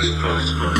Christ.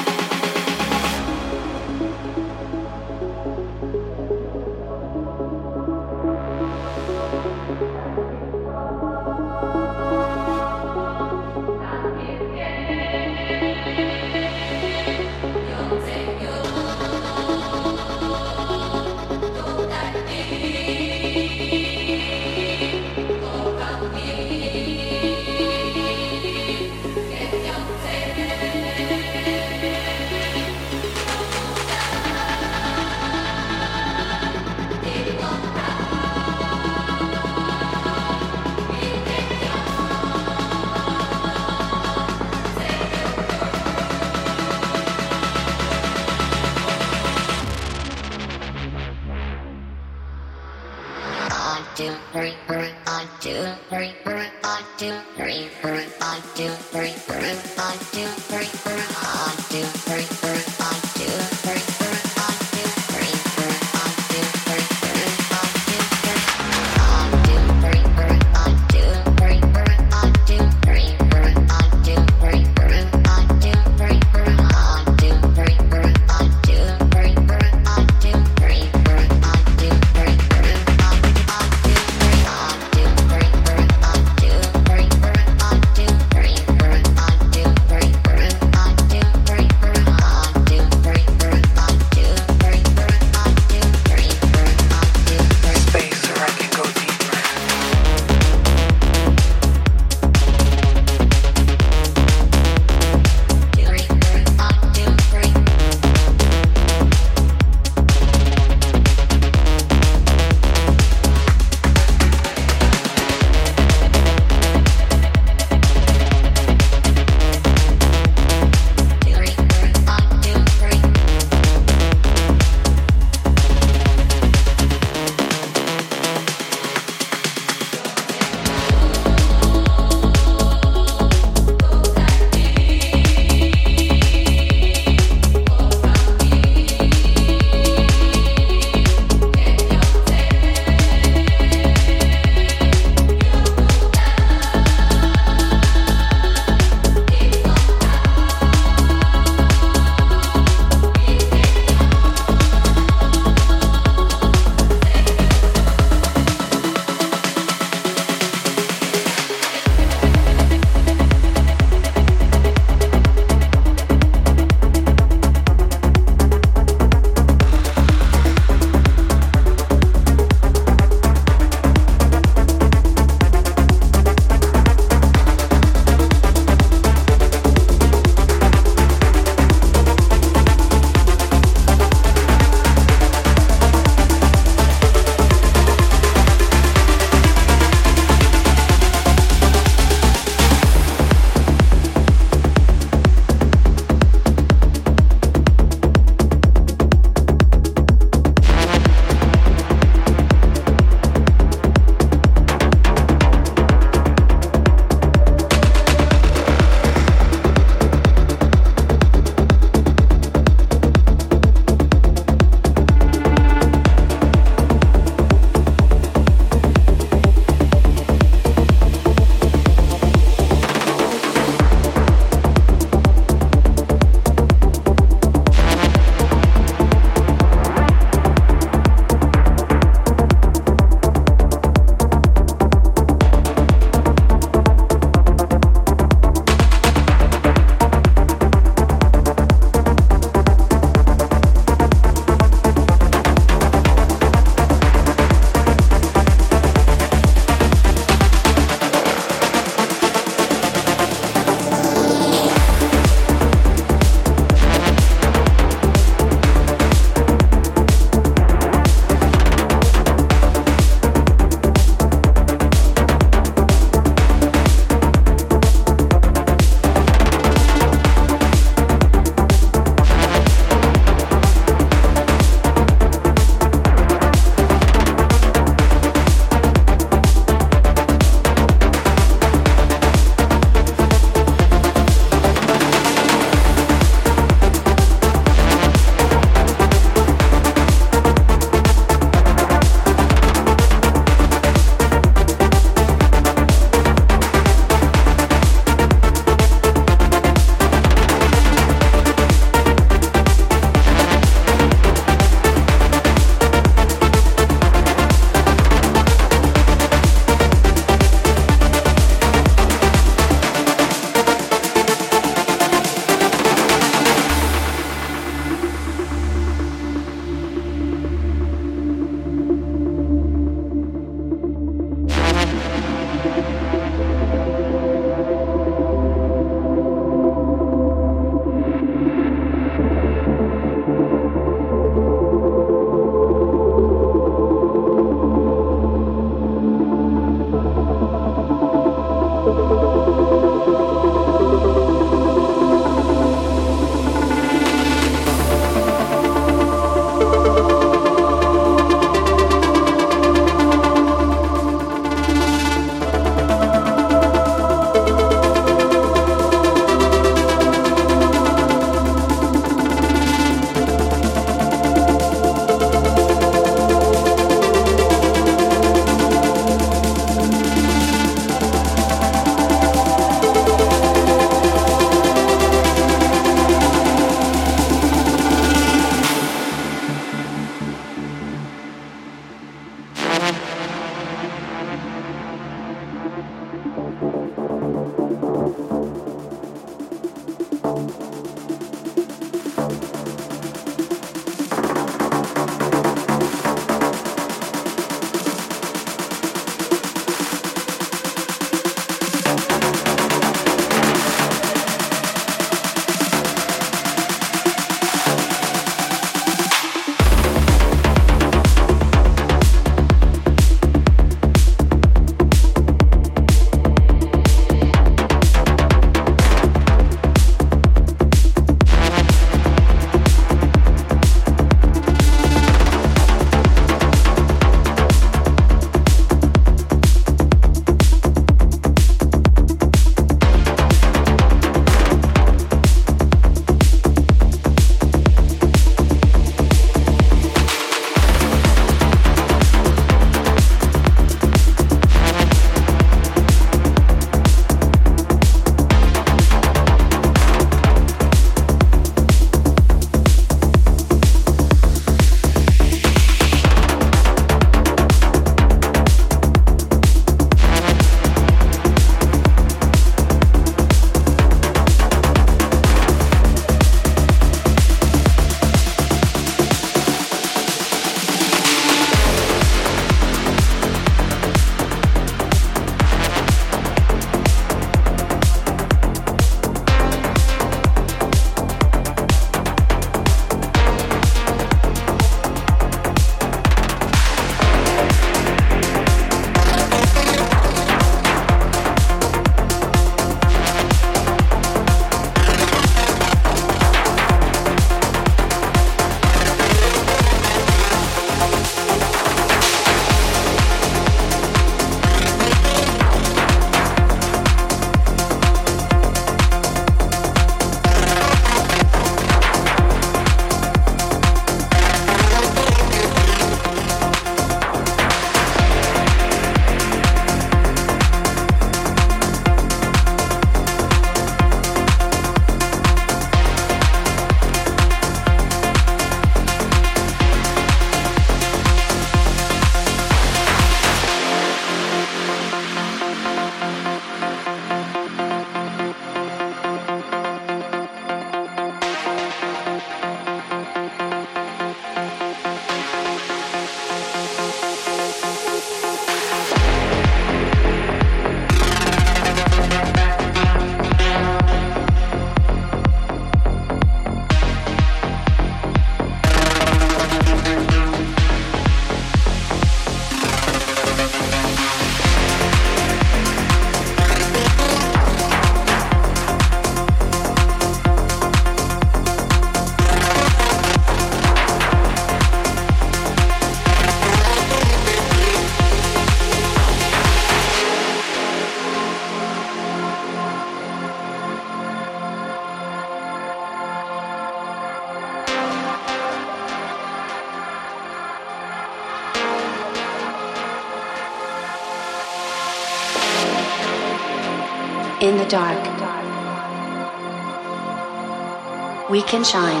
Can shine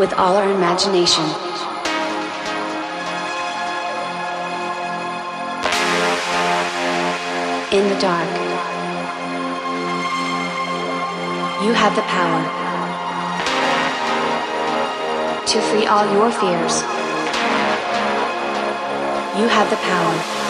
with all our imagination. In the dark, you have the power to free all your fears. You have the power